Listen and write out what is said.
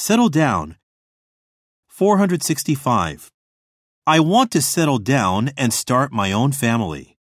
Settle down. 465. I want to settle down and start my own family.